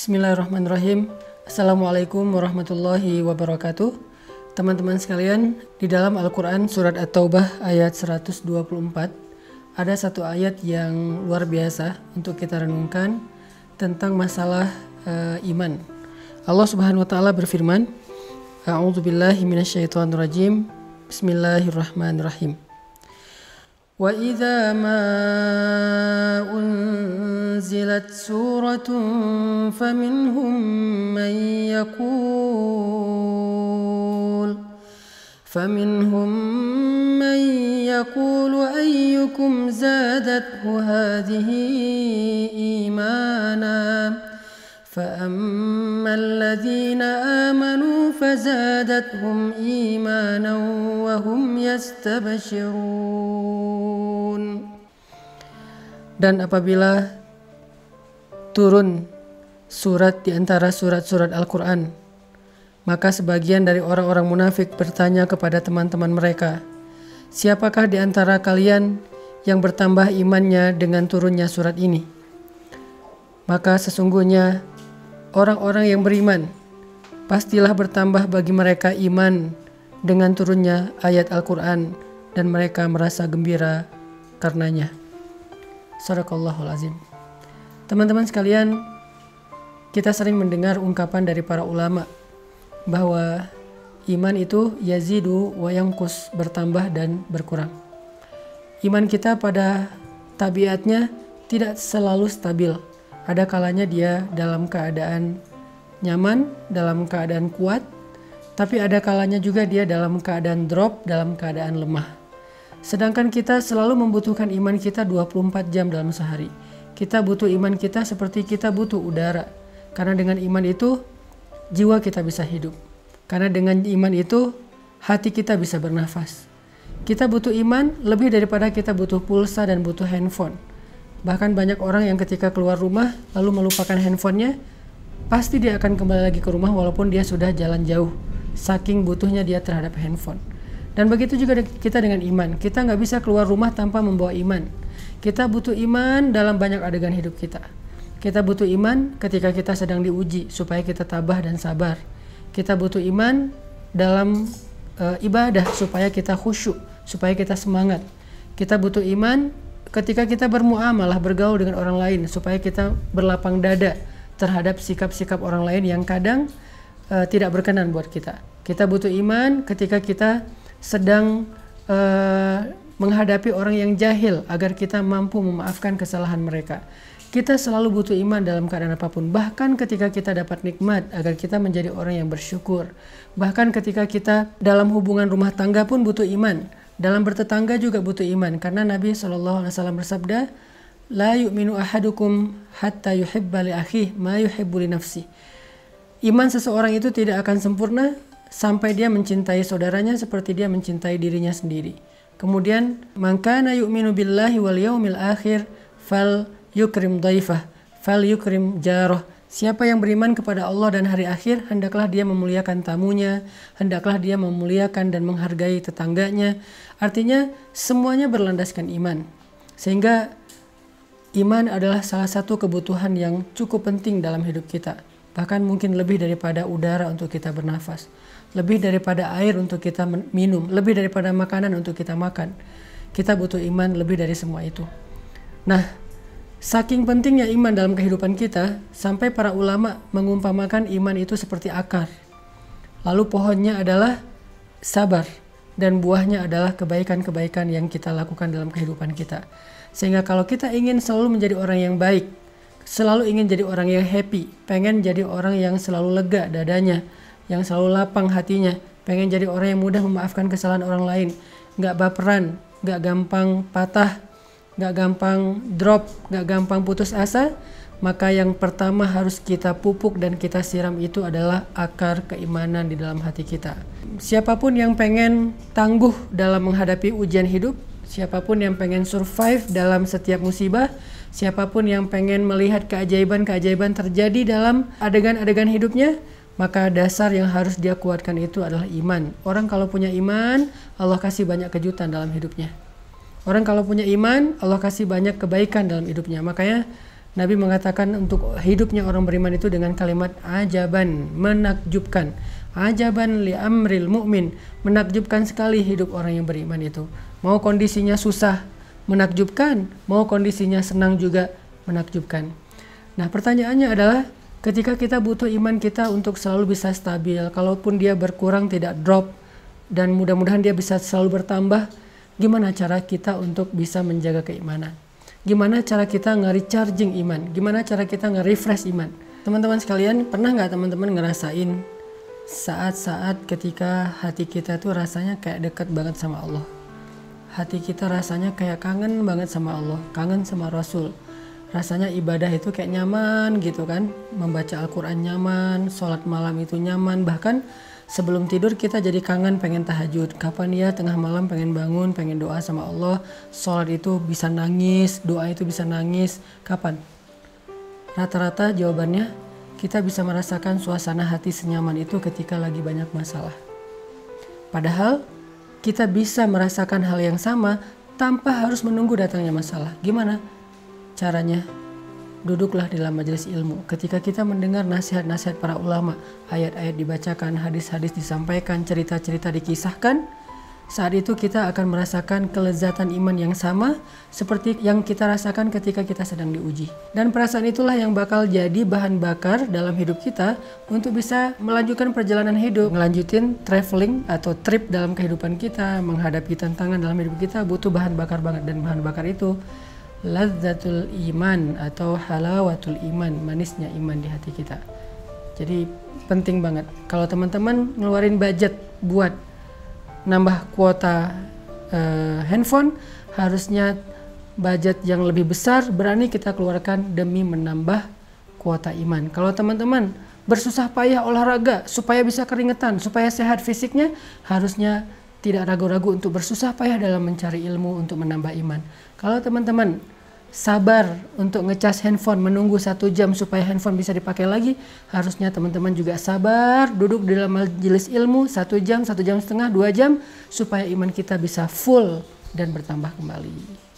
Bismillahirrahmanirrahim. Assalamualaikum warahmatullahi wabarakatuh. Teman-teman sekalian, di dalam Al-Quran surat At-Taubah ayat 124 ada satu ayat yang luar biasa untuk kita renungkan tentang masalah uh, iman. Allah Subhanahu wa taala berfirman, A'udzubillahi minasyaitonirrajim. Bismillahirrahmanirrahim. واذا ما انزلت سوره فمنهم من يقول فمنهم من يقول ايكم زادته هذه ايمانا فاما الذين امنوا فزادتهم إيمانا وهم يستبشرون Dan apabila turun surat di antara surat-surat Al-Quran, maka sebagian dari orang-orang munafik bertanya kepada teman-teman mereka, Siapakah di antara kalian yang bertambah imannya dengan turunnya surat ini? Maka sesungguhnya orang-orang yang beriman pastilah bertambah bagi mereka iman dengan turunnya ayat Al-Quran dan mereka merasa gembira karenanya. Sadaqallahul azim. Teman-teman sekalian, kita sering mendengar ungkapan dari para ulama bahwa iman itu yazidu wa yangkus bertambah dan berkurang. Iman kita pada tabiatnya tidak selalu stabil. Ada kalanya dia dalam keadaan nyaman, dalam keadaan kuat, tapi ada kalanya juga dia dalam keadaan drop, dalam keadaan lemah. Sedangkan kita selalu membutuhkan iman kita 24 jam dalam sehari. Kita butuh iman kita seperti kita butuh udara. Karena dengan iman itu jiwa kita bisa hidup. Karena dengan iman itu hati kita bisa bernafas. Kita butuh iman lebih daripada kita butuh pulsa dan butuh handphone. Bahkan banyak orang yang ketika keluar rumah lalu melupakan handphonenya, pasti dia akan kembali lagi ke rumah walaupun dia sudah jalan jauh. Saking butuhnya dia terhadap handphone. Dan begitu juga kita dengan iman. Kita nggak bisa keluar rumah tanpa membawa iman. Kita butuh iman dalam banyak adegan hidup kita. Kita butuh iman ketika kita sedang diuji supaya kita tabah dan sabar. Kita butuh iman dalam uh, ibadah supaya kita khusyuk, supaya kita semangat. Kita butuh iman ketika kita bermuamalah, bergaul dengan orang lain supaya kita berlapang dada terhadap sikap-sikap orang lain yang kadang uh, tidak berkenan buat kita. Kita butuh iman ketika kita sedang uh, menghadapi orang yang jahil agar kita mampu memaafkan kesalahan mereka. Kita selalu butuh iman dalam keadaan apa pun, bahkan ketika kita dapat nikmat agar kita menjadi orang yang bersyukur. Bahkan ketika kita dalam hubungan rumah tangga pun butuh iman. Dalam bertetangga juga butuh iman karena Nabi SAW bersabda, "La yu'minu ahadukum hatta yuhibba li akhihi ma yuhibbu li nafsi." Iman seseorang itu tidak akan sempurna sampai dia mencintai saudaranya seperti dia mencintai dirinya sendiri. Kemudian, "Mangkana yu'minu billahi wal yaumil akhir fal yukrim daifah, fal yukrim jaroh." Siapa yang beriman kepada Allah dan hari akhir, hendaklah dia memuliakan tamunya, hendaklah dia memuliakan dan menghargai tetangganya. Artinya, semuanya berlandaskan iman. Sehingga iman adalah salah satu kebutuhan yang cukup penting dalam hidup kita. Bahkan mungkin lebih daripada udara untuk kita bernafas lebih daripada air untuk kita minum, lebih daripada makanan untuk kita makan. Kita butuh iman lebih dari semua itu. Nah, saking pentingnya iman dalam kehidupan kita, sampai para ulama mengumpamakan iman itu seperti akar. Lalu pohonnya adalah sabar dan buahnya adalah kebaikan-kebaikan yang kita lakukan dalam kehidupan kita. Sehingga kalau kita ingin selalu menjadi orang yang baik, selalu ingin jadi orang yang happy, pengen jadi orang yang selalu lega dadanya, yang selalu lapang hatinya, pengen jadi orang yang mudah memaafkan kesalahan orang lain, nggak baperan, nggak gampang patah, nggak gampang drop, nggak gampang putus asa, maka yang pertama harus kita pupuk dan kita siram itu adalah akar keimanan di dalam hati kita. Siapa pun yang pengen tangguh dalam menghadapi ujian hidup, siapa pun yang pengen survive dalam setiap musibah, siapa pun yang pengen melihat keajaiban-keajaiban terjadi dalam adegan-adegan hidupnya, maka dasar yang harus dia kuatkan itu adalah iman. Orang kalau punya iman, Allah kasih banyak kejutan dalam hidupnya. Orang kalau punya iman, Allah kasih banyak kebaikan dalam hidupnya. Makanya Nabi mengatakan untuk hidupnya orang beriman itu dengan kalimat ajaban, menakjubkan. Ajaban li amril mu'min, menakjubkan sekali hidup orang yang beriman itu. Mau kondisinya susah, menakjubkan, mau kondisinya senang juga menakjubkan. Nah, pertanyaannya adalah ketika kita butuh iman kita untuk selalu bisa stabil, kalaupun dia berkurang tidak drop dan mudah-mudahan dia bisa selalu bertambah, gimana cara kita untuk bisa menjaga keimanan? Gimana cara kita nge-recharging iman? Gimana cara kita nge-refresh iman? Teman-teman sekalian, pernah nggak teman-teman ngerasain saat-saat ketika hati kita tuh rasanya kayak dekat banget sama Allah? Hati kita rasanya kayak kangen banget sama Allah, kangen sama Rasul. Rasanya ibadah itu kayak nyaman gitu kan, membaca Al-Quran nyaman, sholat malam itu nyaman, bahkan sebelum tidur kita jadi kangen pengen tahajud. Kapan ya tengah malam pengen bangun pengen doa sama Allah. Sholat itu bisa nangis doa itu bisa nangis. Kapan? Rata-rata jawabannya kita bisa merasakan suasana hati senyaman itu ketika lagi banyak masalah. Padahal kita bisa merasakan hal yang sama tanpa harus menunggu datangnya masalah. Gimana caranya duduklah di dalam majelis ilmu. Ketika kita mendengar nasihat-nasihat para ulama, ayat-ayat dibacakan, hadis-hadis disampaikan, cerita-cerita dikisahkan, saat itu kita akan merasakan kelezatan iman yang sama seperti yang kita rasakan ketika kita sedang diuji. Dan perasaan itulah yang bakal jadi bahan bakar dalam hidup kita untuk bisa melanjutkan perjalanan hidup, melanjutin traveling atau trip dalam kehidupan kita, menghadapi tantangan dalam hidup kita butuh bahan bakar banget dan bahan bakar itu lazzatul iman atau halawatul iman, manisnya iman di hati kita. Jadi penting banget kalau teman-teman ngeluarin budget buat nambah kuota uh, handphone harusnya budget yang lebih besar berani kita keluarkan demi menambah kuota iman. Kalau teman-teman bersusah payah olahraga supaya bisa keringetan, supaya sehat fisiknya, harusnya tidak ragu-ragu untuk bersusah payah dalam mencari ilmu untuk menambah iman. Kalau teman-teman sabar untuk ngecas handphone menunggu satu jam supaya handphone bisa dipakai lagi, harusnya teman-teman juga sabar duduk di dalam majelis ilmu satu jam, satu jam setengah, dua jam supaya iman kita bisa full dan bertambah kembali.